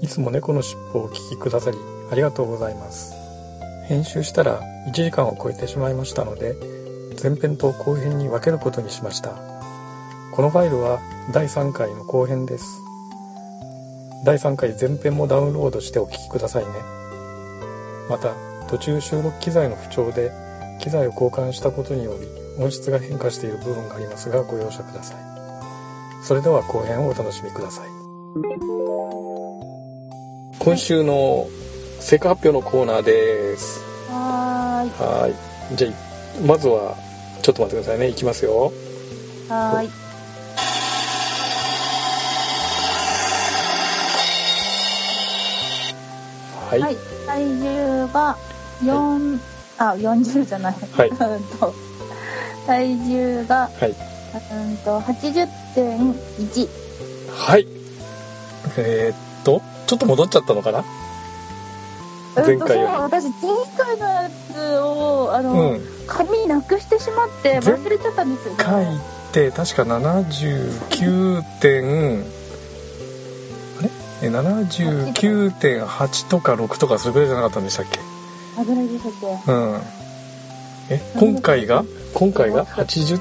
いつも猫のしっぽをお聞きくださりありがとうございます。編集したら1時間を超えてしまいましたので前編と後編に分けることにしました。このファイルは第3回の後編です。第3回前編もダウンロードしてお聞きくださいね。また途中収録機材の不調で機材を交換したことにより音質が変化している部分がありますがご容赦ください。それでは後編をお楽しみください。今週の成果発表のコーナーです。ははい。じゃあまずはちょっと待ってくださいね。いきますよ。はーい。はい、はい。体重が4、あ40じゃない。はい。体重がはい。うんと80.1はい。えーっと、ちょっと戻っちゃったのかな？前回よ私前回のやつをあうの、ん。紙なくしてしまって忘れちゃったんですよ、ね、書いて、確か79点、あれ？え ?79.8 とか6とかそれぐらいじゃなかったんでしたっけ？あぐらいでしたっけ？うん。え、今回が？今回が？80、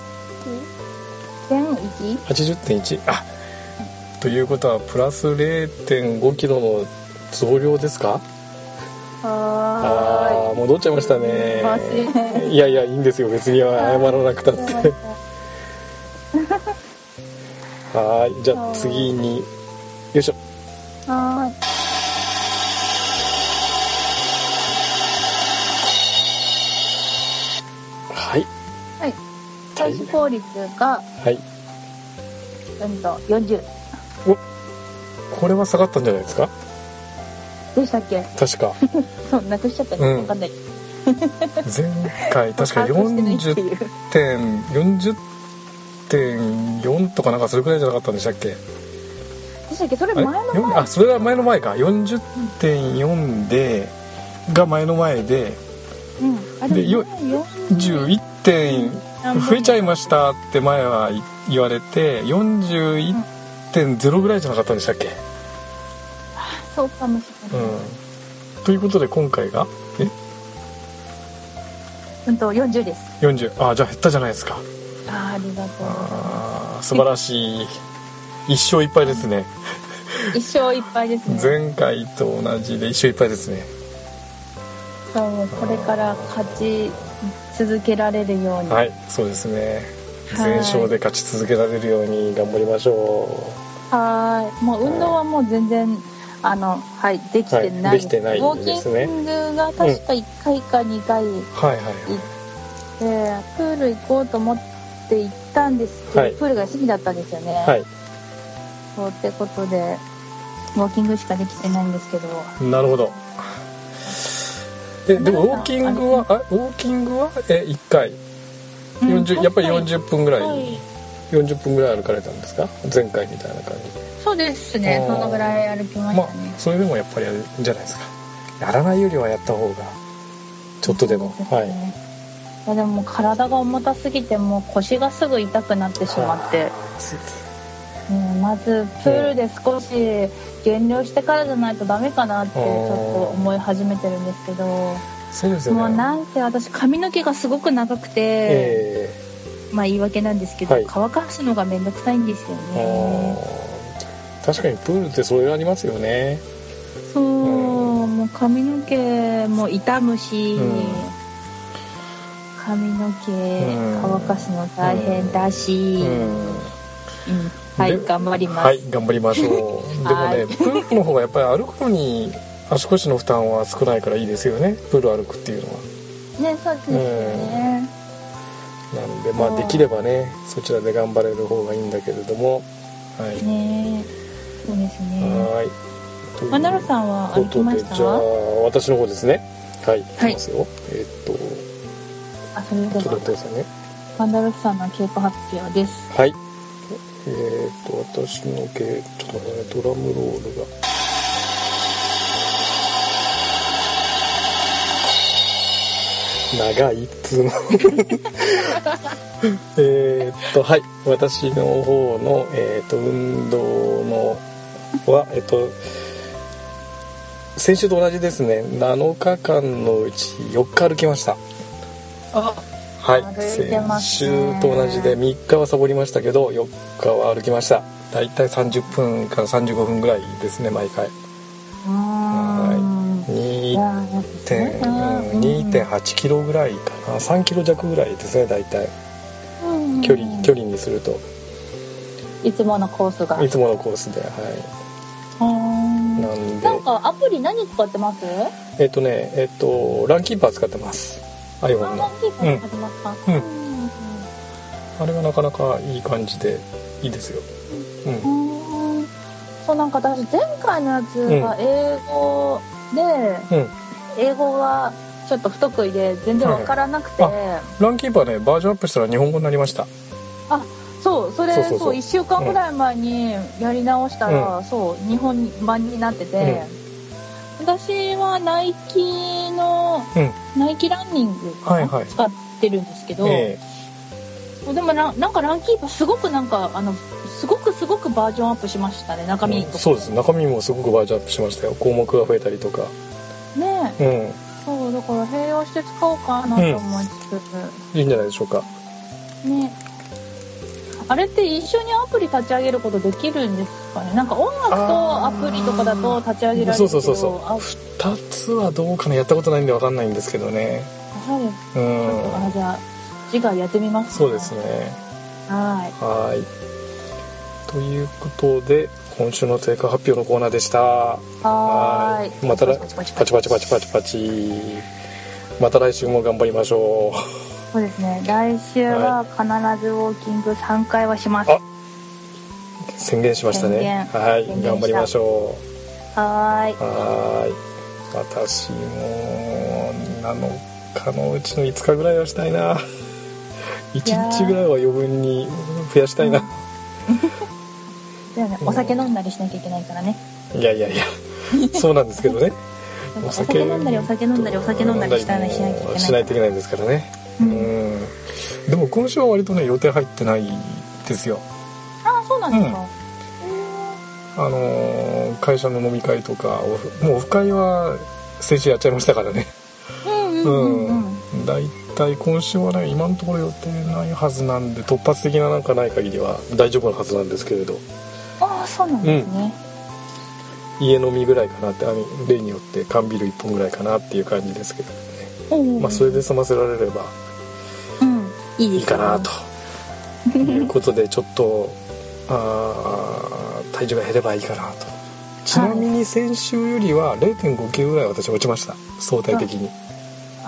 1.1 80.1? あ、ということはプラス0.5キロの増量ですか？はああー、戻っちゃいましたね。ーいやいやいいんですよ。別に謝らなくたって。はーいじゃあ次に。よいしょ。はーい。はい。はい。体脂肪率がはい。うんと40これは下がったんじゃないですか？でしたっけ？確か。そうなくしちゃったね、うん。わかんない。前回確か 把握してないって40いう。点40.4とかなんかそれくらいじゃなかったんでしたっけ？でしたっけ？それ前の前。あそれは前の前か。40.4でが前の前でうん。あでよ40 11点増えちゃいましたって前は言われて41.0ぐらいじゃなかったんでしたっけ？そうかもしれない、うん。ということで今回が？え？うんと40です。40あじゃあ減ったじゃないですか。あーありがとう。あー素晴らしい。一勝一敗ですね。す一勝いっぱいですね。前回と同じで一勝一敗ですね。そうこれから勝ち続けられるように、はいそうですね。はい。全勝で勝ち続けられるように頑張りましょはーい。もう運動はもう全然あのはいできてない。はいできてないウォーキングが確か1回か2回行っうはいはいプール行こうと思って行ったんですけど、はい。プールが好きだったんですよね、はい。そうってことでウォーキングしかできてないんですけど。なるほど。えでもウォーキングはあウォーキングは？え1回。40やっぱり40分ぐらい40分ぐらい歩かれたんですか？前回みたいな感じそうですね。あー。そのぐらい歩きましまあたね、それでもやっぱりあれじゃないですか。やらないよりはやった方がちょっとでもそうすはい。ねいやでも体が重たすぎてもう腰がすぐ痛くなってしまって、うん、まずプールで少し減量してからじゃないとダメかなってちょっと思い始めてるんですけど。そうですよね。もうなんせ私髪の毛がすごく長くて、えまあ言い訳なんですけど、はい。乾かすのがめんどくさいんですよえね。あー。確かにプールってそれありますよね。そう、もう髪の毛も傷むし、うん。髪の毛うん。乾かすの大変だし、うん。うん。はいで頑張ります、はい頑張りましょう。でもはいね プールの方がやっぱり歩くのに足腰の負担は少ないからいいですよね。プール歩くっていうのは。ねそうですよね、なんでまあできればねそちらで頑張れる方がいいんだけれどもはいねそうですね。はい。マナルさんは歩きました？じゃあ、私の方ですね。はい、はいいきますよ。えーっと、あ、それでちょっとは待ってくださいね。マナルさんの経過発表です。はい。えーっと、私の系、ちょっと待ってね、ドラムロールが。長いっつうの。えーっと、はい。私の方の、えーっと、運動の、は、えーっと、先週と同じですね。7日間のうち4日歩きました。あ、はい、先ね週と同じで3日はサボりましたけど4日は歩きましただいたい30分から35分ぐらいですね毎回うーん。2.8キロぐらいかな。3キロ弱ぐらいですね大体。うん。距離距離にすると。いつものコースが。いつものコースではい。なんで。なんかアプリ何使ってます？えっとねえっとランキーパー使ってます。iPhone あ、のあれがなかなかいい感じでいいですよ。うん。そうなんか私前回のやつが英語で、うん英語がちょっと不得意で全然わからなくて、はいランキーパーねバージョンアップしたら日本語になりました。そうそれそうそうそう。そう1週間ぐらい前にやり直したら、そう日本版になってて、私はナイキの、うん。ナイキランニングかな、はいはい。使ってるんですけど、え。でもななんかランキーパーすごくなんかあのすごくすごくバージョンアップしましたね中身とかそうです。中身もすごくバージョンアップしましたよ。項目が増えたりとか。ねうん。そうだから併用して使おうかなと思いつつ、いいんじゃないでしょうか。ねあれって一緒にアプリ立ち上げることできるんですかね？なんか音楽とアプリとかだと立ち上げられるけど。そうそうそうそう。あ2つはどうかなやったことないんで分かんないんですけどね。そうですうちょっとあんじゃあ次回やってみます、そうですね。はい。はいということで今週の成果発表のコーナーでした。はーい。また来パチパチパチパチ。パチまた来週も頑張りましょそうですね来週は必ずウォーキング3回はしますあう宣言しましたねはい頑張りましょうはーいはーい私も7日のうちの5日ぐらいはしたいな1日ぐらいは余分に増やしたいな、お酒飲んだりしなきゃいけないからね。いやいやいや。そうなんですけどね。お酒飲んだりお酒飲んだりお酒飲んだりしたらしなきゃいけないしないといけないんですからね。ううん。んでも今週は割とね予定入ってないですよ。あそうなんですか、あのー会社の飲み会とかもうオフ会は先週やっちゃいましたからね。うんうんうんうん。大体今週はね今のところ予定ないはずなんで突発的ななんかない限りは大丈夫なはずなんですけれどああそうなんですね、家飲みぐらいかなって例によって缶ビール1本ぐらいかなっていう感じですけどね、うん。まあ、それで済ませられればうん。いいかなということでちょっと あー体重が減ればいいかなと。ちなみに先週よりは0 5キロぐらい私落ちました。相対的に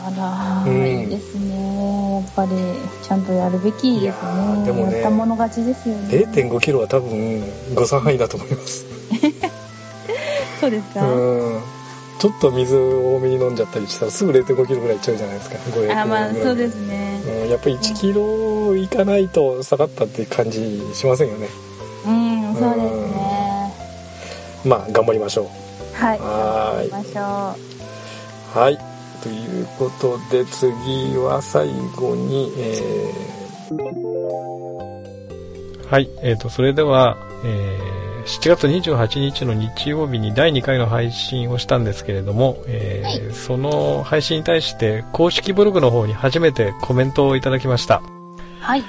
あら、うん。いいですね。やっぱりちゃんとやるべきですね。でもね。やったもの勝ちですよね。0 5キロは多分誤差範囲だと思います。そうですか、うん。ちょっと水多めに飲んじゃったりしたらすぐ0 5キロぐらいいっちゃうじゃないですか。500あまあぐらいそうですね。うん、やっぱり1キロいかないと下がったって感じしませんよね。うんそうですね。まあ頑張りましょはい。はーい。行きましょう。はいということで次は最後にえー。はいえー、とそれでは、えー7月28日の日曜日に第2回の配信をしたんですけれども、えーはその配信に対して公式ブログの方に初めてコメントをいただきました。うはい。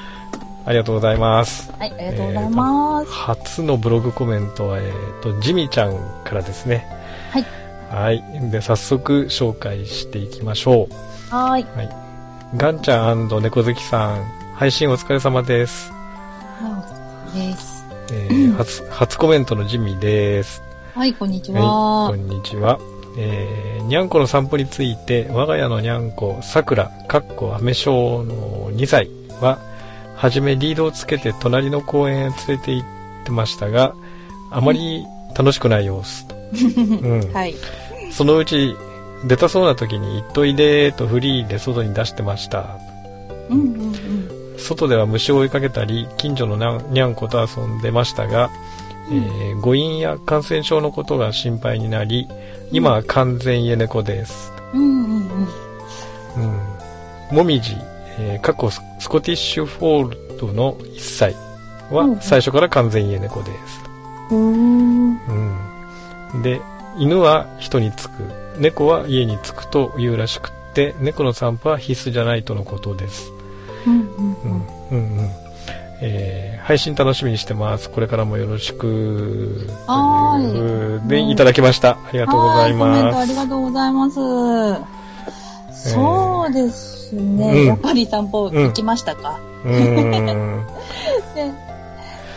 ありがとうございます。はいありがとうございます、初のブログコメントは、えー、とジミちゃんからですね。はいはい。で早速紹介していきましょう。はーい。ガンちゃん猫好きさん配信お疲れ様です、はいです。えー初初コメントのジミです。はいこんにちは、はいこんにちは。えー、にゃんこの散歩について、我が家のにゃんこ、さくら、かっこアメ小の2歳は、はじめリードをつけて隣の公園へ連れて行ってましたが、あまり楽しくない様子と。うん。はい。そのうち、出たそうな時に、行っといでとフリーで外に出してました。うんうんうん。外では虫を追いかけたり、近所のにゃんこと遊んでましたが、うん、えー、誤飲や感染症のことが心配になり、今は完全家猫です。うんうんうん。うん。もみじ、えー、過去スコティッシュフォールドの1歳は最初から完全家猫です。うん。うん。で、犬は人につく、猫は家につくというらしくって、猫の散歩は必須じゃないとのことです。えー、配信楽しみにしてます。これからもよろしく。というで、いただきました。ありがとうございます。ありがとうございます。そうですね。えー、やっぱり散歩行きましたか、うん。で、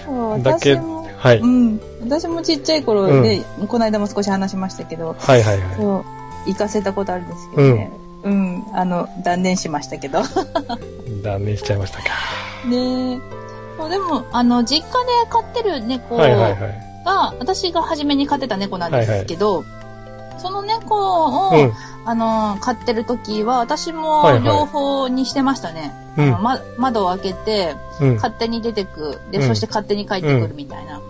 そ うだけはい。うん。私もちっちゃい頃で、うん、この間も少し話しましたけど、はいはいはい。そう、行かせたことあるんですけどね。うん、うん、あの、断念しましたけど。断念しちゃいましたか。ねそうでも、あの、実家で飼ってる猫が、はいはいはい、私が初めに飼ってた猫なんですけど、はいはい、その猫を、うん、あの、飼ってる時は、私も両方にしてましたね。はいはい、ま、窓を開けて、うん、勝手に出てく。で、そして勝手に帰ってくるみたいな。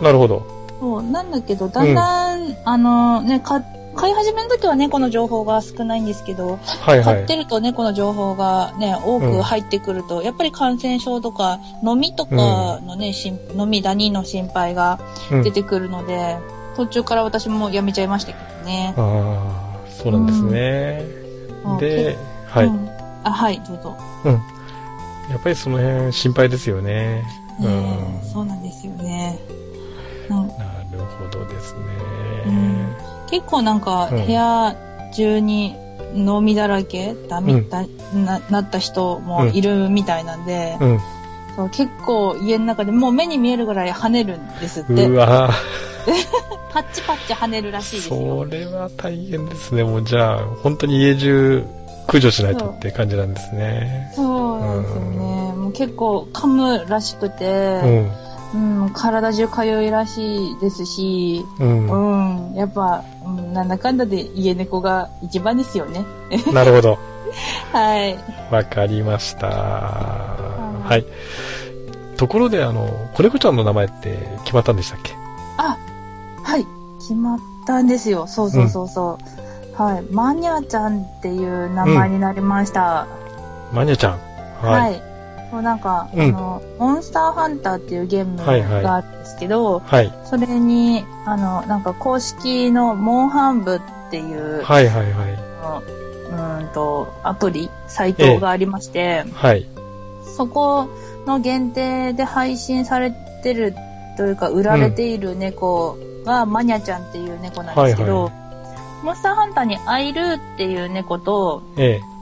なるほど。そう、なんだけど、だんだん、あの、ね、飼って飼い始めの時は猫の情報が少ないんですけど、はいはい、飼ってると猫の情報がね、多く入ってくると、うん、やっぱり感染症とか、飲みとかのね、うん、飲みダニの心配が出てくるので、うん、途中から私もやめちゃいましたけどね。ああ、そうなんですね。で、はい、あ、はい、どうぞ。うん。やっぱりその辺心配ですよね。うん、そうなんですよね。なるほどですね。うん結構なんか部屋中に飲みだらけダメ、だななった人もいるみたいなんで、うん、そう結構家の中でもう目に見えるぐらい跳ねるんですって。うわ パッチパッチ跳ねるらしいですよ。それは大変ですね。もうじゃあ、本当に家中駆除しないとって感じなんですね。そうなんですよね。もう結構噛むらしくて、うんうん、体中かゆいらしいですし、うん、うん、やっぱ、うん、なんだかんだで家猫が一番ですよね。なるほど。はい。わかりました。はい。ところで、あの、子猫ちゃんの名前って決まったんでしたっけ？あ、はい。決まったんですよ。そうそうそうそう。うん、はい。マニャちゃんっていう名前になりました。マニャちゃん。はい、はいそうなんか、うん、あの、モンスターハンターっていうゲームがあるんですけど、はいはい、それに、あの、なんか公式のモンハン部っていう、はいはいはい。うんと、アプリ、サイトがありまして、えはい。そこの限定で配信されてるというか、売られている猫が、マニャちゃんっていう猫なんですけど、はいはい、モンスターハンターにアイルーっていう猫と、ええ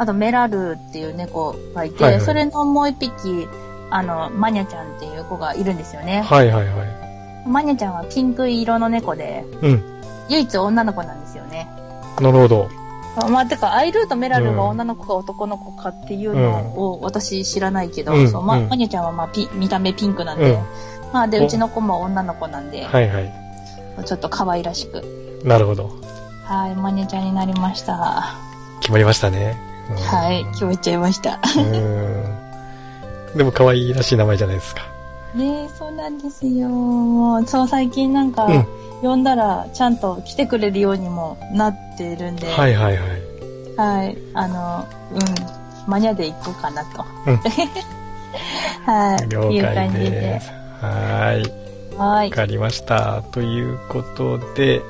あとメラルっていう猫がいて、はいはい、それのもう一匹、あの、マニャちゃんっていう子がいるんですよね。はいはいはい。マニャちゃんはピンク色の猫で、うん。唯一女の子なんですよね。なるほど。まあ、てか、アイルーとメラルが女の子か男の子かっていうのを私知らないけど、うん、そう、ま、マニャちゃんはまあピ、見た目ピンクなんで、うん、まあ、で、うちの子も女の子なんで、はいはい。ちょっと可愛らしく。なるほど。はい、マニャちゃんになりました。決まりましたね。はい、決めちゃいました。でも可愛いらしい名前じゃないですか。ねそうなんですよ。そう、最近なんか、うん、呼んだらちゃんと来てくれるようにもなってるんで。はいはいはい。はい、あの、うん、マニアで行こうかなと。うん、はい、了解です。はい。はい。わかりました。ということで、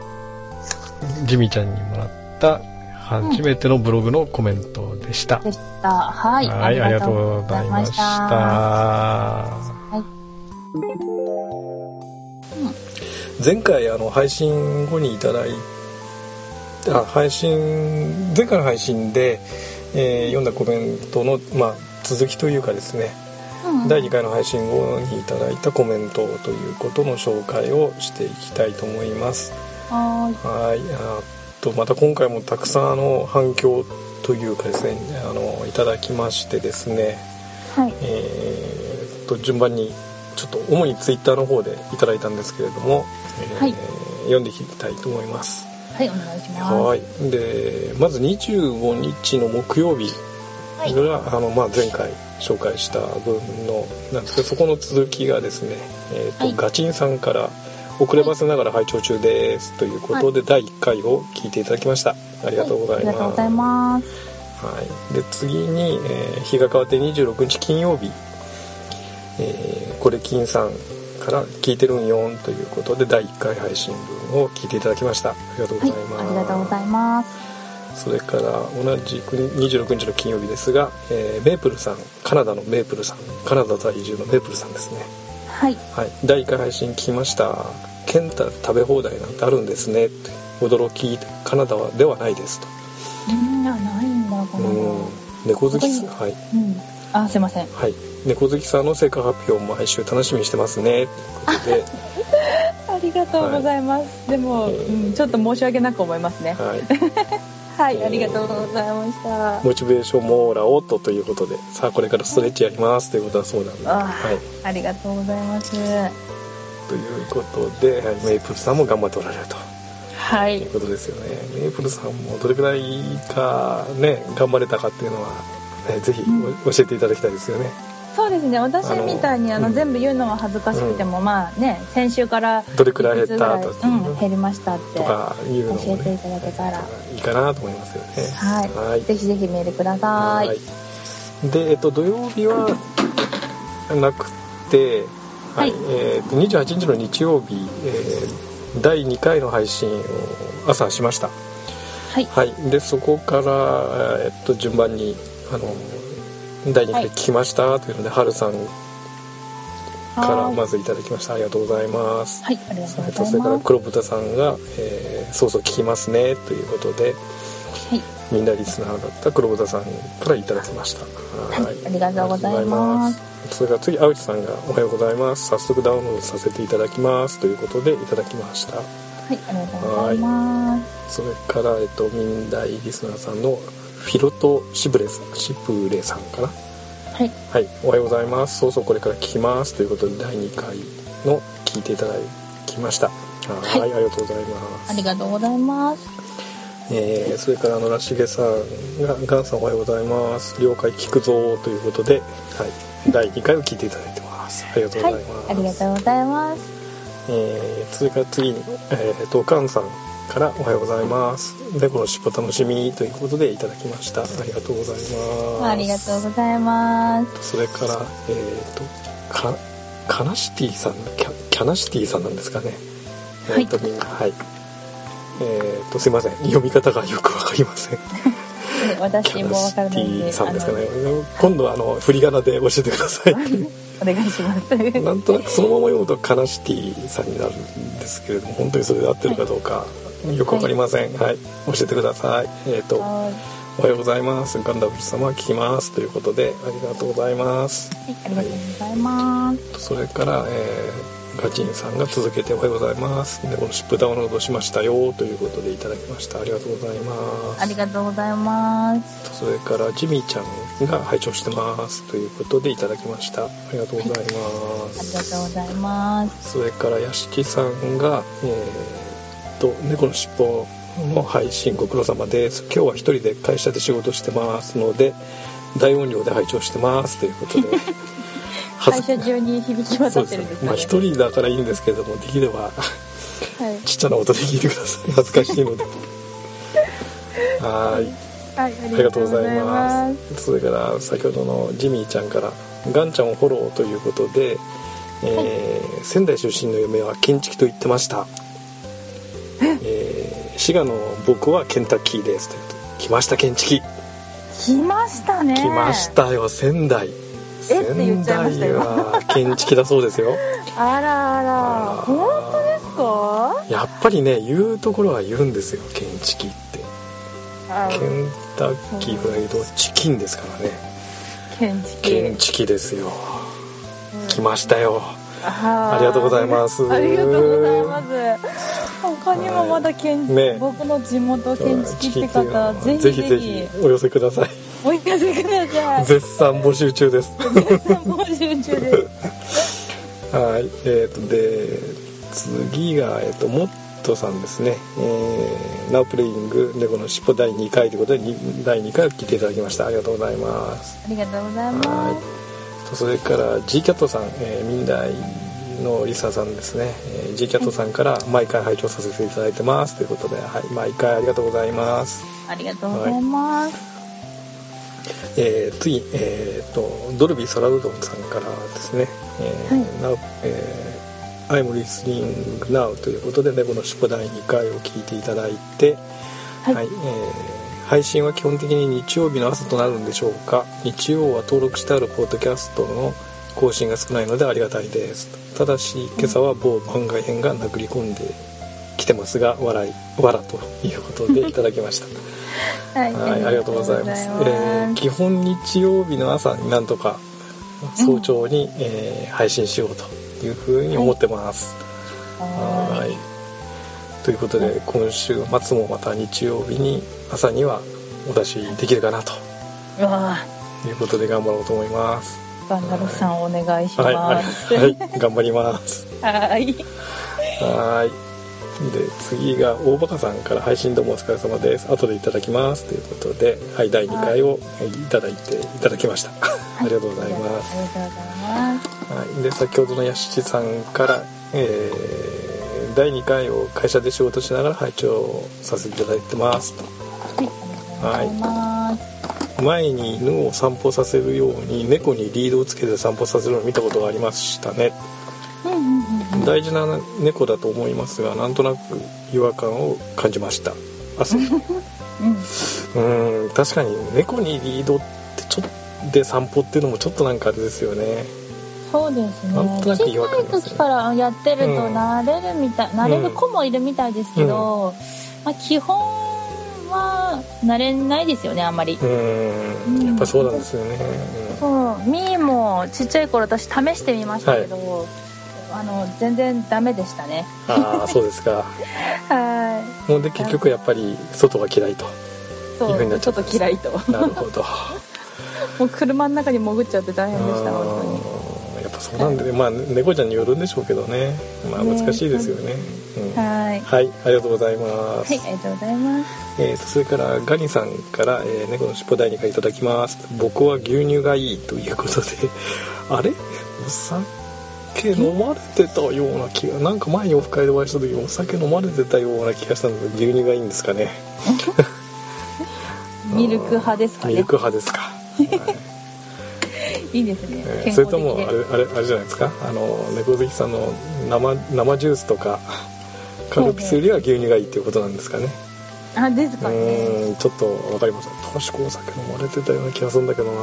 ジミちゃんにもらった初めてのブログのコメントでした。でした。はい。はい、ありがとうございました。はい。前回あの配信後にいただいた配信前回の配信で、えー、読んだコメントの、まあ、続きというかですね、うん、第2回の配信後にいただいたコメントということの紹介をしていきたいと思います。はいとまた今回もたくさんあの反響というかですねあのいただきましてですね、はい、えー、と順番にちょっと主にツイッターの方でいただいたんですけれども、えーはい。読んでいきたいと思います。はいお願いします。はい。でまず25日の木曜日はい。が、あのまあ、前回紹介した分のなんですけどそこの続きがですね、えーとはい。ガチンさんから「遅ればせながら拝聴中です」ということで、第1回を聞いていただきました。ありがとうございます、ありがとうございます。はい、で次に、えー日が変わって26日金曜日、えーこれ金さんから「聞いてるんよん」ということで第1回配信分を聞いていただきました。ありがとうごはいざいます、ありがとうございます。それから同じく26日の金曜日ですが、えーメープルさんカナダのメープルさんカナダ在住のメープルさんですね。はい。はい。第1回配信聞きました「ケンタ食べ放題なんてあるんですね」って驚きカナダはではないですと。うんあないんだこのうん。猫好きさこはい。うん。あすいません。はい。猫好きさんの成果発表も毎週楽しみにしてますね。ということで。ありがとうございます、でも、えーうん、ちょっと申し訳なく思いますね。はい。はいありがとうございました。モチベーションモーラオットということで。さあこれからストレッチやりますということだそうなんで、あはい、ありがとうございますということで、はい、メイプルさんも頑張っておられると。はい。いうことですよね。メイプルさんもどれくらいかね頑張れたかっていうのは、ね、ぜひお教えていただきたいですよね。そうですね。私みたいにあの、うん。全部言うのは恥ずかしくても、まあね先週からどれくらい減ったとうん、減りましたってとかいうのも、ね、教えていただけたら。いいかなと思いますよね。はい、はい。ぜひぜひメールください。はい。で、えっと、土曜日はなくて、はい。はいえっと28日の日曜日、えー第2回の配信を朝しました、はい。はい、でそこから、えっと、順番にあの第2回聞きましたというので、はるさんからはいまずいただきました。ありがとうございます、はいありがとうございます。から黒豚さんが、えーそうそう聞きますね」ということで。はいみんなリスナーだった黒豚さんからいただきました。はいありがとうございます。それから次青内さんが「おはようございます。早速ダウンロードさせていただきます」ということでいただきました。はいありがとうございます。それから、えっと、民大リスナーさんのフィロトシブレさんシブレさんかな。はい。はい。おはようございます。そうそうこれから聞きます。ということで第2回の聞いていただきました。はい。はい。ありがとうございます。ありがとうございますえーそれから野良重さんが「ガンさんおはようございます。了解聞くぞ」ということで、はい、第2回を聞いていただいてます。ありがとうごはいざいます、ありがとうございます。えーそれから次に、えー、とカンさんから「おはようございます」でこの尻尾楽しみということでいただきました。ありがとうございます。ありがとうございます。それからえっ、とかカナシティさんキャキャナシティさんなんですかね。はい。えっ、とみんなはいえっ、とすいません。読み方がよくわかりません。私もわからないんでさんですかね。あ今度はあの振り仮名で教えてください。のお願いします。なんとなくそのまま読むとカナシティさんになるんですけれども本当にそれで合ってるかどうかよくわかりません。はい、教えてください。えっ、とはおはようございます。ガンダブル様聞きます。ということでありがとうございます。いありがとうございます。それから、えーガチンさんが続けておはようございます。でこのシップダウンロードしましたよ。ということでいただきました。ありがとうございます。ありがとうございます。それからジミーちゃんが拝聴してます。ということでいただきました。ありがとうございます、ありがとうございます。それから屋敷さんがえーっと猫の尻尾の配信ご苦労様です。今日は一人で会社で仕事してますので大音量で拝聴してます。ということで 会社中に響き渡ってるんですかね。まあ一人だからいいんですけどもできればはい。ちっちゃな音で聞いてください恥ずかしいので。はーい。はい、ありがとうございます。それから先ほどのジミーちゃんから「ガンちゃんをフォロー」ということで、えー仙台出身の嫁は建築と言ってました、えー滋賀の僕はケンタッキーですということで。来ました建築。来ましたね。来ましたよ仙台えって言っ仙ちゃいましたよ建築だそうですよ。あらあら。本当ですか？やっぱりね言うところは言うんですよ建築って。あケンタッキーフライドチキンですからね。建築。建築ですよ。来ましたよ。あありがとうございます。ありがとうございます。他にもまだ建、ね。僕の地元建築って方ぜひぜひお寄せくださいお寄せください絶賛募集中です。募集中です。はい。えっ、ー、とで次がえっ、ー、ともっとさんですね、えー、ナウプレイング猫の尻尾第2回ということで第2回を聞いていただきました。ありがとうございます。ありがとうございます。それから G キャットさん、えー、民大のリサさんですね、えー、G キャットさんから毎回拝聴させていただいてます。ということで、はい、毎回ありがとうございます。ありがとうございます、はいえー、次、えーと、ドルビーサラドドンさんからですね、えーはい。えー、I'm listening now ということで、猫の尻尾第2回を聞いていただいて、はい、はい、えー、配信は基本的に日曜日の朝となるんでしょうか。日曜は登録してあるポッドキャストの更新が少ないのでありがたいです。ただし今朝は某番外編が殴り込んできてますが笑いわらということでいただきましたはい、はい、ありがとうございます。ますえー、基本日曜日の朝になんとか早朝に、うん、えー、配信しようというふうに思ってます。はい。はいということで今週末もまた日曜日に朝にはお出しできるかなということで頑張ろうと思います。ガンダルさん、お願いします。はい、はい、頑張ります。はい。はい。で次が大バカさんから配信どうもお疲れ様です。後でいただきます。ということで、はい、第2回をい。ただいていただきました、ありがとうございます。ありがとうございます。はい、で先ほどのやしちさんから、えー、第2回を会社で仕事しながら拝聴させていただいてます。とはい、前に犬を散歩させるように猫にリードをつけて散歩させるのを見たことがありましたね大事な猫だと思いますがなんとなく違和感を感じました。あそう。うん。確かに猫にリードってちょっとで散歩っていうのもちょっとなんかあれですよね。そうですね、小さい時からやってると慣れるみたい、うん、慣れる子もいるみたいですけど、うん、まあ、基本は慣れないですよねあんまり。うん。やっぱそうなんですよね、うん、そうみーもちっちゃい頃私試してみましたけど、はいあの全然ダメでしたね。ああそうですか。はい。もうで結局やっぱり外が嫌いと。いうふうになっちゃった嫌いとなるほど。もう車の中に潜っちゃって大変でした本当に。やっぱそうなんでね、まあ猫ちゃんによるんでしょうけどね。まあ難しいですよね、うん、はい。はい。ありがとうございます。はいありがとうございます。えーと、それからガニさんから、えー、猫の尻尾第2回いただきます。僕は牛乳がいいということで。あれ？お酒酒飲まれてたような気がなんか前にオフ会でお会いした時お酒飲まれてたような気がしたんで牛乳がいいんですかね。ミルク派ですかね。ミルク派ですか、はい、いいですね、えー、それともあれあれあれじゃないですか？あの猫好きさんの生生ジュースとかカルピスよりは牛乳がいいっていうことなんですかね。あですかね。うんちょっと分かりません確かお酒飲まれてたような気がするんだけどな。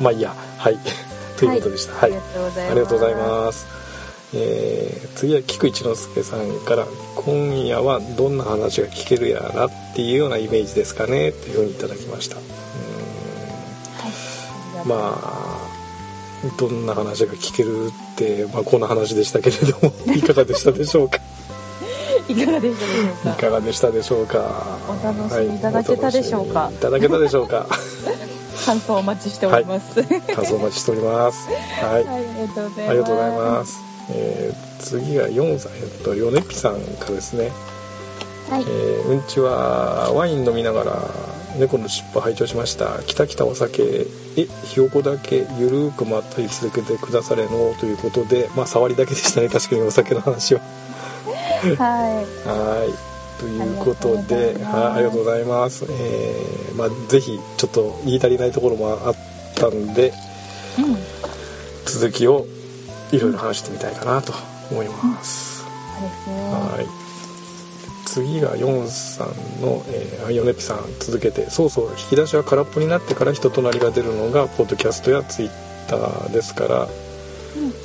まあいいや。はいということでした、はい、はい、ありがとうございます。えー、次は菊一之輔さんから「今夜はどんな話が聞けるやら」っていうようなイメージですかねっていうふうにいただきました。うん、まあどんな話が聞けるって、まあ、こんな話でしたけれども いかがでしたでしょうか？いかがでしたでしょうか？いかがでしたでしょうか？お楽しみいただけたでしょうか、はい、いただけたでしょうか？感想お待ちしております、はい、感想お待ちしております。はい、ありがとうございます。えー、次が4歳えっとヨネピさんからですね。はい、えー、うんちはワイン飲みながら猫の尻尾拝聴しました。きたきたお酒えひよこだけゆるくまったり続けてくだされのということでまあ触りだけでしたね確かにお酒の話は。はい。はいということでありがとうございます、えーまあ、ぜひちょっと言い足りないところもあったんで、うん、続きをいろいろ話してみたいかなと思います、うん、はい。次がヨンさんの、えー、ヨネピさん続けてそうそう引き出しは空っぽになってから人となりが出るのがポッドキャストやツイッターですから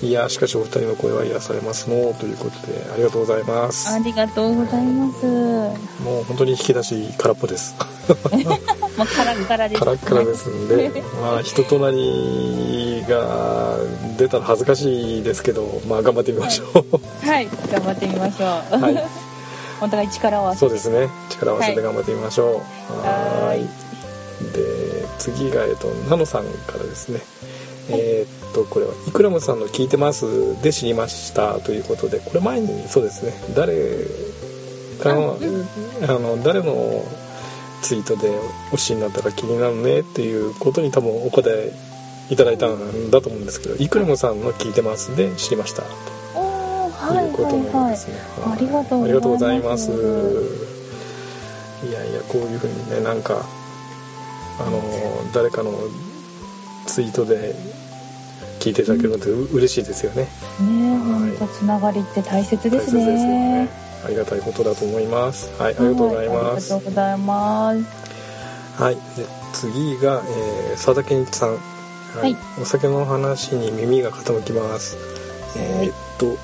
いやしかしお二人の声は癒されますのということでありがとうございます。ありがとうございます。もう本当に引き出し空っぽです。もうカラッカラです、ね、カラッカラですんで まあ人となりが出たら恥ずかしいですけどまあ頑張ってみましょう。はい、頑張ってみましょう。はい。お互い力を合わせて。そうですね。力を合わせて頑張ってみましょう。はい。で次がえっとナノさんからですね。えー、っとこれはイクラムさんの聞いてますで知りましたということでこれ前にそうですね。誰かの,、あの誰のツイートで推しになったか気になるねっていうことに多分お答えいただいたんだと思うんですけどイクラムさんの聞いてますで知りました。ということなんです。ね、はいはいはい、ありがとうございます。いやいやこういうふうにねなんかあの誰かのツイートで聞いていただけるのって嬉しいですよね。ね本当つながりって大切ですね。ですね。ありがたいことだと思います。はい、ありがとうございます。ありがとうございます。はい、で次が、えー、佐田健一さん。はい、はい、お酒の話に耳が傾きます。えー、っと。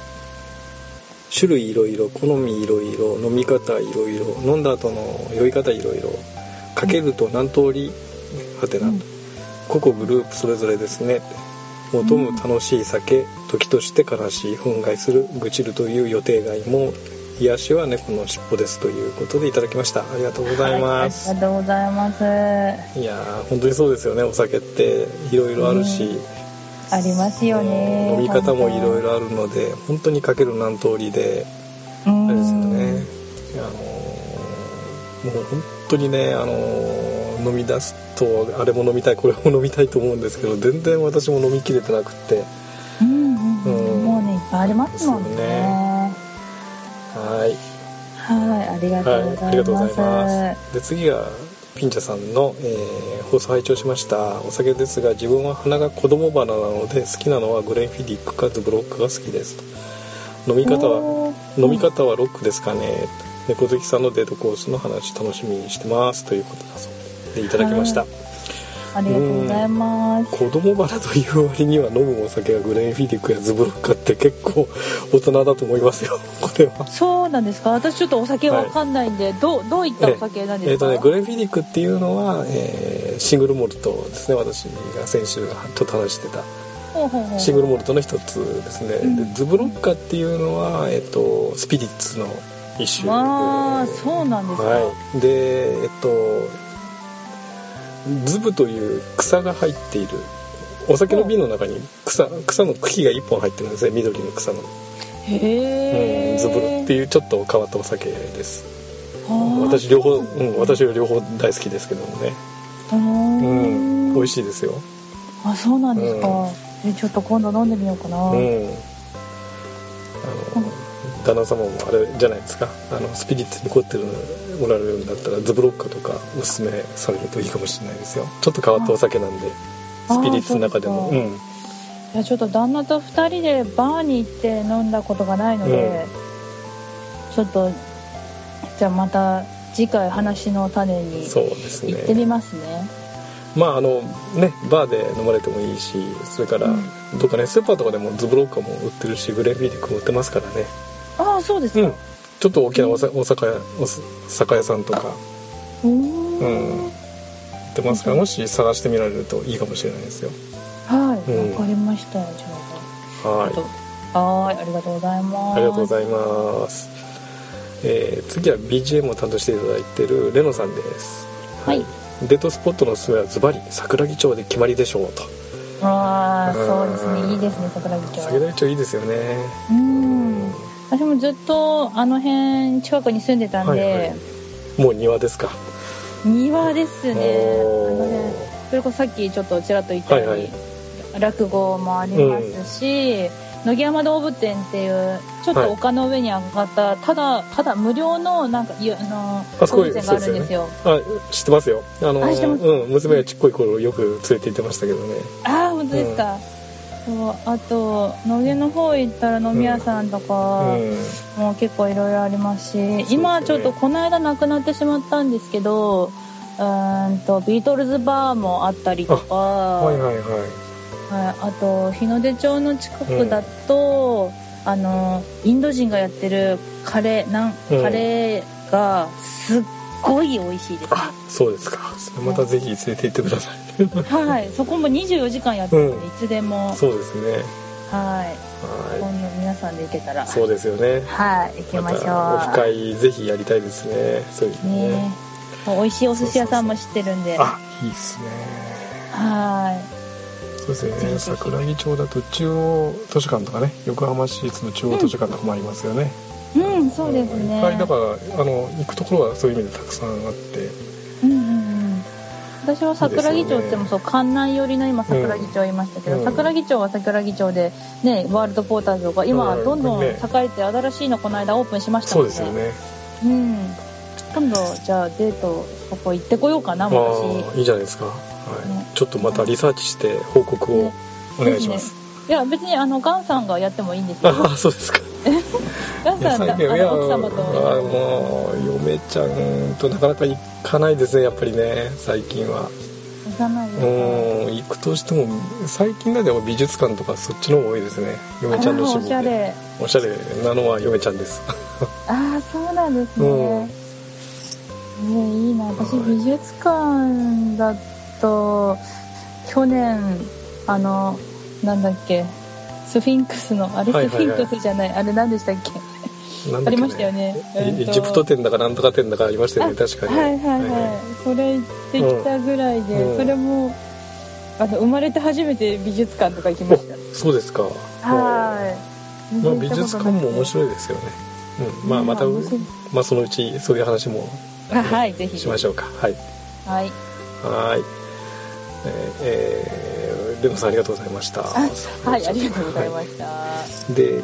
種類いろいろ好みいろいろ飲み方いろいろ飲んだ後の酔い方いろいろかけると何通り？はてな、うん個々グループそれぞれですね求む楽しい酒時として悲しい憤慨する愚痴るという予定外も癒しは猫の尻尾ですということでいただきました。ありがとうございます、はい、ありがとうございます。いや本当にそうですよね。お酒っていろいろあるし、ありますよね。飲み方もいろいろあるので本当にかける何通りであれですよね。あのもう本当にねあの飲み出すとあれも飲みたいこれも飲みたいと思うんですけど全然私も飲みきれてなくって。うんうん、うん、もうねいっぱいありますもんね、ね、はい。はいありがとうございます、はい、ありがとうございます。で次がピンチャさんの、えー、放送拝聴しました。お酒ですが自分は鼻が子供花なので好きなのはグレンフィディックかズブロックが好きです。飲み方は飲み方はロックですかね。猫好きさんのデートコースの話楽しみにしてます。ということだそうでいただきました、ありがとうございます。子供花という割には飲むお酒がグレンフィディックやズブロッカって結構大人だと思いますよ。これは。そうなんですか？私ちょっとお酒わかんないんで、はい、どうどういったお酒なんですか？えっ、ー、とねグレンフィディックっていうのは、えー、シングルモルトですね。私が先週ちょっと話してた。シングルモルトの一つですね、うん、でズブロッカっていうのは、えーと、スピリッツの一種。ああそうなんですか、はい、でえっ、ー、とズブという草が入っている。お酒の瓶の中に草草の茎が1本入ってるんですね。緑の草の。へえ、うん、ズブルっていうちょっと変わったお酒です。私両方、うん、私は両方大好きですけどもね。うん美味しいですよ。あそうなんですか、うん、えちょっと今度飲んでみようかな。うん。あの旦那様もあれじゃないですか。あのスピリッツに凝ってるおられるんだったらズブロッカとかおすすめされるといいかもしれないですよ。ちょっと変わったお酒なんでスピリッツの中でも。うん。いやちょっと旦那と2人でバーに行って飲んだことがないので、うん、ちょっとじゃあまた次回話の種に行ってみますね。まああのねバーで飲まれてもいいしそれから、うん、どっかねスーパーとかでもズブロッカも売ってるしグレーフィーディックも売ってますからね。ああそうですか、うん、ちょっと大きなお酒屋お酒屋さんとか。うん。出ますか？らもし探してみられるといいかもしれないですよ。はい。わ、うん、かりました。じゃあはい。はい。ありがとうございます。ありがとうございます。えー、次は BGM を担当していただいてるレノさんです。はい、デートスポットのおすすめはズバリ桜木町で決まりでしょうと。ああそうですね。いいですね桜木町。桜木町いいですよね。うん私もずっとあの辺近くに住んでたんで、はいはい、もう庭ですか。庭ですね。あの辺それこそさっきちょっとちらっと言ったように、落語もありますし、うん、野木山動物園っていうちょっと丘の上に上がった、はい、ただただ無料のなんかあの動物園があるんですよ、ね、あ知ってますよ。あのうん娘がちっこい頃よく連れて行ってましたけどね。ああ本当ですか、うんそうあと野毛の方行ったら飲み屋さんとか、もう結構いろいろありますし、うん、今ちょっとこの間なくなってしまったんですけどうんとビートルズバーもあったりとかはいはいはい、はい、あと日の出町の近くだと、うん、あのインド人がやってるカレーなんカレーがすっごい美味しいです、ね、あそうですか。それまたぜひ連れて行ってくださいはい。そこも24時間やってるので、うん、いつでも。そうですね。はい。今度皆さんで行けたら。そうですよね。はい。行きましょう、ま、オフ会ぜひやりたいですね。そうですね。ね。美味しいお寿司屋さんも知ってるんで。あいいっすね。はそうですね。桜木町だと中央図書館とかね。横浜市立の中央図書館とかもありますよね、うん、うん、そうですね。いっぱい。だからあの行くところはそういう意味でたくさんあって。うんうんうん私は桜木町ってもそう、ね、関南寄りの今桜木町いましたけど、うん、桜木町は桜木町でねワールドポーターズとか今どんどん栄えて新しいのこの間オープンしましたので、そうですよね。うん。今度じゃあデートそこ行ってこようかな私。いいじゃないですか、はい、ね、ちょっとまたリサーチして報告をお願いします、ね。いや別にあのガンさんがやってもいいんですよ。ああそうですか さんが奥様とあもう嫁ちゃんとなかなか行かないですねやっぱりね最近は。行かないうん行くとしても最近だでも美術館とかそっちの方が多いですね。嫁ちゃんの趣味で。おしゃれ。おしゃれなのは嫁ちゃんです。ああそうなんですね、うん。ねいいな。私美術館だと去年あのなんだっけスフィンクスのあれスフィンクスじゃない,、あれ何でしたっけ？ありましたよね、エジプト展だかなんとか展だかありましたよね。確かに。はいはいはい、それ行ってきたぐらいで、うん、それもあの生まれて初めて美術館とか行きました。そうですか。はい、まあ、美術館も面白いですよね、うん、まあまた、まあ、そのうちそういう話もはいぜひ。しましょうか。はい。はい。はい。えー、えー、レノさんありがとうございました。はいありがとうございました。で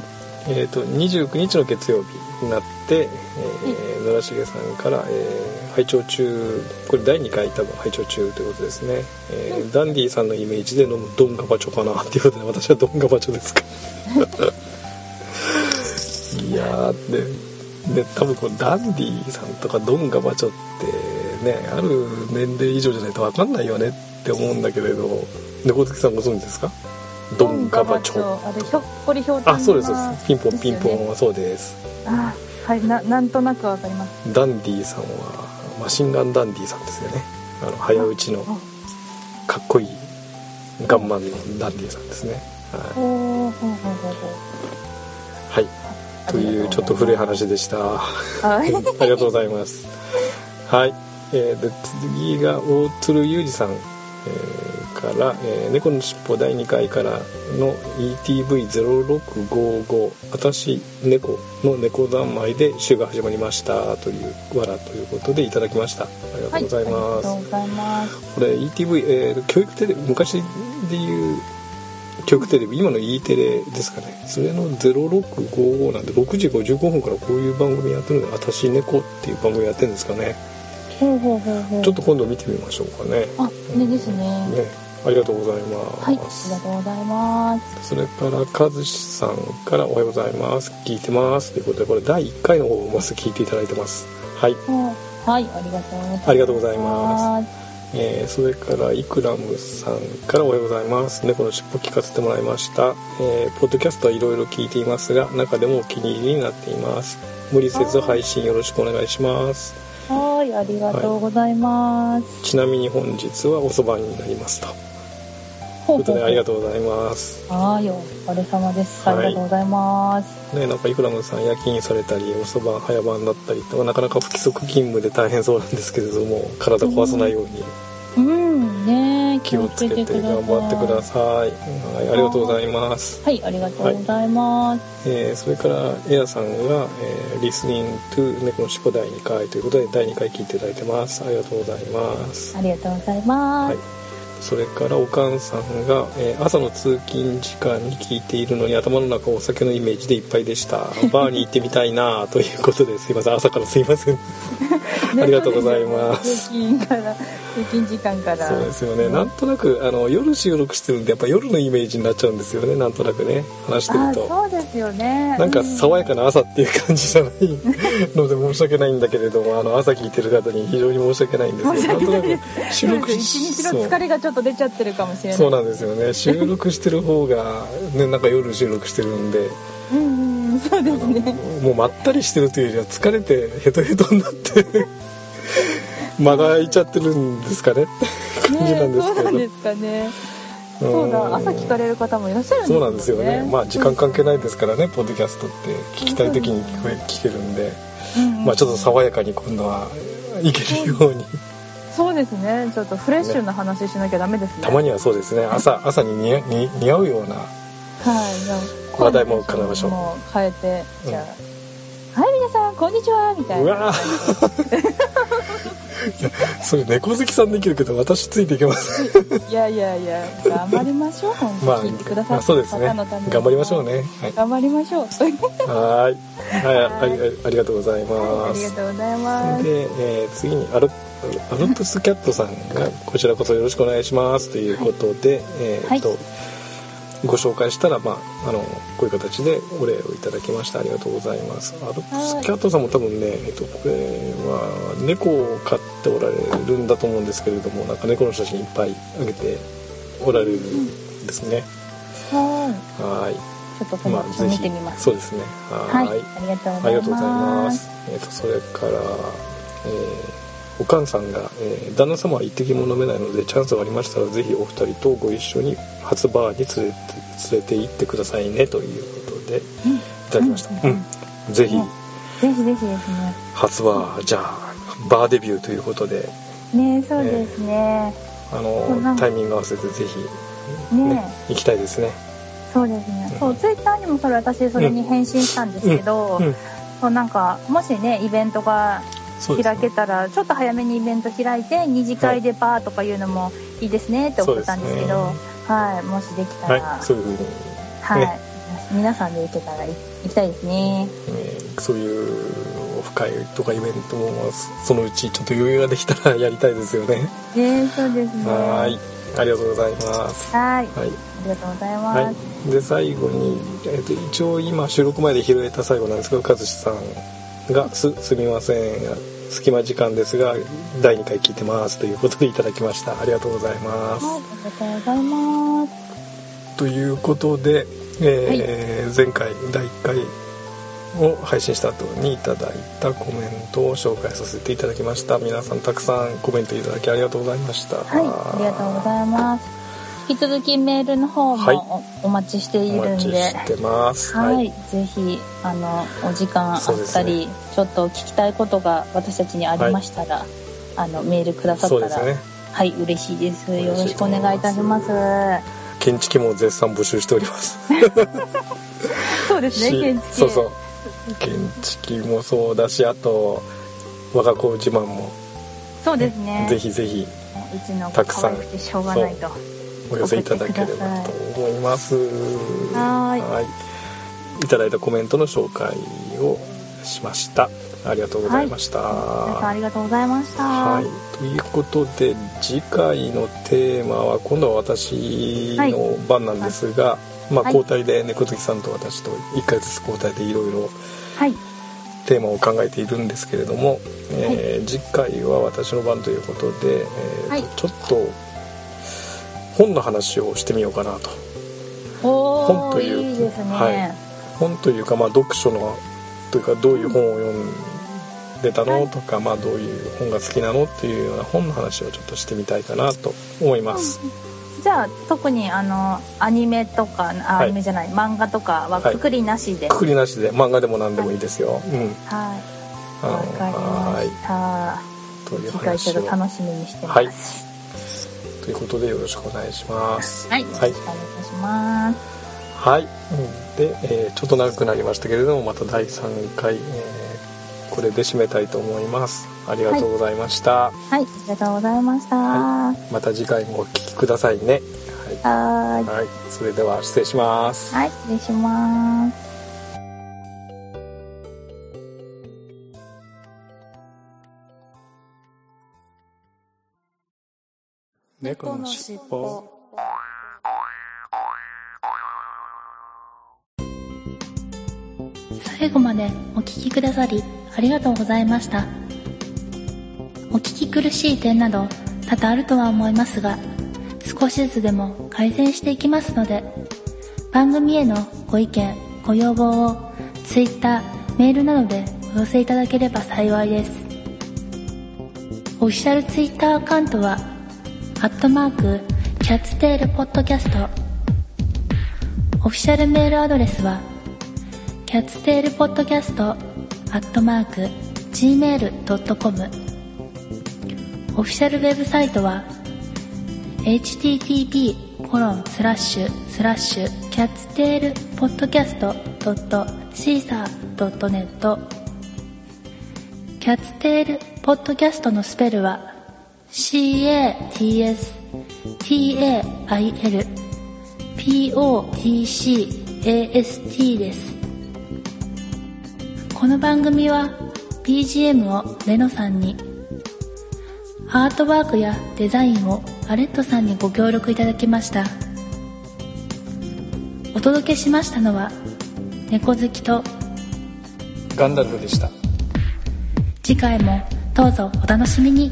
えーと、29日の月曜日になって、えー、野良重さんから、えー、拝聴中これ第2回多分拝聴中ということですね、えー、ダンディさんのイメージで飲むドンガバチョかなっていうことで私はドンガバチョですか。いやでで多分このダンディさんとかドンガバチョってねある年齢以上じゃないと分かんないよねって思うんだけれど。猫月さんご存知ですか？ドンガバチョ。あれひょっこりひょうあそうですそうです。ピンポンピンポンはそうです。あはいななんとなくわかります。ダンディさんはマシンガンダンディさんですよね。あの早打ちのかっこいいガンマンのダンディさんですね。はい、はい、というちょっと古い話でした。ありがとうございます。はい、えー、で次が大鶴裕二さん、えーから、えー、猫のしっぽ第2回からの ETV0655「あたし猫」の猫三昧で週が始まりましたというわらということでいただきました。ありがとうございます、はい、これ ETV、えー、教育テレビ昔でいう教育テレビ今の E テレですかね。それの0655なんで6時55分からこういう番組やってるので「あたし猫」っていう番組やってるんですかね。ちょっと今度見てみましょうかね。あねですね。ねありがとうございます。はいありがとうございます。それから和志さんからおはようございます。聞いてます。ということでこれ第1回の方をまず聞いていただいてます。はい。はいありがとうありがとうございます。えー、それからイクラムさんからおはようございます。猫のしっぽ聞かせてもらいました、えー、ポッドキャストはいろいろ聞いていますが中でもお気に入りになっています。無理せず配信よろしくお願いします。はいありがとうございます、はい、ちなみに本日はおそばになりますとということでありがとうございます。はいお疲れ様です、はい、ありがとうございます。ねなんかいくらもさん夜勤されたりおそば早番だったりとかなかなか不規則勤務で大変そうなんですけれども体壊さないように、うん、うん。ね気をつけて頑張ってください、はい、ありがとうございます。はいありがとうございます、はい、えー、それからエアさんが、えー、リスニングトゥ猫のしっぽ第2回ということで第2回聞いていただいてます。ありがとうございます。ありがとうございます、はいそれからおかんさんが、えー、朝の通勤時間に聞いているのに頭の中お酒のイメージでいっぱいでした。バーに行ってみたいなということですいません。朝からすいません。ありがとうございます通勤時間から。そうですよね、うん、なんとなくあの夜収録してるんでやっぱ夜のイメージになっちゃうんですよね。なんとなくね話してると。そうですよね。なんか爽やかな朝っていう感じじゃないので申し訳ないんだけれどもあの朝聞いてる方に非常に申し訳ないんですけどなんとなく収録一日の疲れがちょっと出ちゃってるかもしれない。そうなんですよね。収録してる方がねなんか夜収録してるんで。うんうんそうですね。もうまったりしてるというよりは疲れてヘトヘトになって間が空いちゃってるんですかね。感じなんですけど、ね、そうですかね。そうだ朝聞かれる方もいらっしゃるんですよね。そうなんですよね。まあ時間関係ないですからねポッドキャストって。聞きたい時に聞け聞けるんで、うんうん、まあちょっと爽やかに今度はいけるように。そうですね。ちょっとフレッシュな話しなきゃダメですね。たまにはそうですね。朝朝に似合うようなはい。話題も考えましょう。変えてじゃあ、はい皆さんこんにちはみたいうなわいや それ猫好きさんできるけど私ついていけません。いやいやいや頑張りましょう本当まあ、聞いてくださまあってそうですね。頑張りましょうね。はい。頑張りましょう。はーいはいありありがとうございありますがとうございます。で、えー次にアルアルプスキャットさんがこちらこそよろしくお願いしますということで、えーっと、ご紹介したら、まあ、あのこういう形でお礼をいただきました。ありがとうございます。アルプスキャットさんも多分ね、えっと、これは猫を飼っておられるんだと思うんですけれどもなんか猫の写真いっぱいあげておられるんですね、はい。はい。ちょっとそのうち見てみます。そうですね。ははい。ありがとうごあざいまます。えー、とそれから、えーおかんさんが、えー旦那様は一滴も飲めないのでチャンスがありましたらぜひお二人とご一緒に初バーに連れて連れて行ってくださいねということでいただきました、うん。うん。ぜひ。ねぜひぜひですね。初バーじゃあバーデビューということで。ねそうですね。あそうな。んかのタイミング合わせてぜひ、ね。ね行きたいですね。そうですね。そうツイッターにもそれ私それに返信したんですけど、うん。そうなんかもしねイベントが開けたらちょっと早めにイベント開いて二次会でバーとかいうのもいいですねって思ったんですけどそうではいもしできたら。はいそういうふうに、はい、ね。皆さんで行けたら行きたいですね。えーそういうオフ会とかイベントもそのうちちょっと余裕ができたらやりたいですよね。ねそうですね。はーい。ありがとうございます。はい。はい。ありがとうございます、はい。で最後に、えー、と一応今収録前で拾えた最後なんですけど和志さんがす「すみません隙間時間ですが第2回聞いてます」ということでいただきました。ありがとうございます、はい、ありがとうございます。ということで、えー前回第1回を配信した後にいただいたコメントを紹介させていただきました。皆さんたくさんコメントいただきありがとうございました。はい、ありがとうございます。引き続きメールの方はい。もおお待ちしていおるんで、待ちしてます。はい、ぜひあのお時間あったり、ちょっと聞きたいことが私たちにありましたら、あのメールくださったら、ね。はい。嬉しいです。よろしくお願いいたします。建築も絶賛募集しております。そうですね、し建築。そうそう。建築もそうだしあと我が子自慢も。そうですね。ぜひぜひ。うちのたくさん。しょうがないと。お寄せいただければと思います。はーい。はい。いただいたコメントの紹介をしました。ありがとうございました、皆さんありがとうございました。はい、ということで次回のテーマは今度は私の番なんですが、まあ、はい。交代で猫好きさんと私と1回ずつ交代でいろいろはい、テーマを考えているんですけれども、えー次回は私の番ということで、えーちょっと本の話をしてみようかなと。本といういいですね。はい。本というか、まあ、読書のというかどういう本を読んでたのとか、まあ、どういう本が好きなのっていうような本の話をちょっとしてみたいかなと思います。じゃあ特にあのアニメとかアニメじゃない、漫画とかははいくくりなしで、くくりなしで。漫画でも何でもいいですよ。うん、はい。わかりました。という次回ちょっ話をと楽しみにしてます。はいということでよろしくお願いします。はい、よろしくお願いしますはい。うんで、えーちょっと長くなりましたけれども、また第3回、えーこれで締めたいと思います。ありがとうございました。はいありがとうございましたはまた次回もお聞きくださいね。はい。はい。それでは失礼します。はい失礼します猫のしっぽ。最後までお聞きくださりありがとうございましたお聞き苦しい点など多々あるとは思いますが少しずつでも改善していきますので番組へのご意見ご要望を Twitter メールなどでお寄せいただければ幸いですオフィシャル Twitter アカウントはアットマークキャッツテールポッドキャスト。オフィシャルメールアドレスはキャッツテールポッドキャストアットマーク gmail.com オフィシャルウェブサイトは http コロンスラッシュスラッシュキャッツテールポッドキャストドットシーサードットネット。キャッツテールポッドキャストのスペルは CATSTAIL POTCAST です。この番組は BGM をレノさんにアートワークやデザインをアレットさんにご協力いただきました。お届けしましたのは猫好きとガンダルフでした。次回もどうぞお楽しみに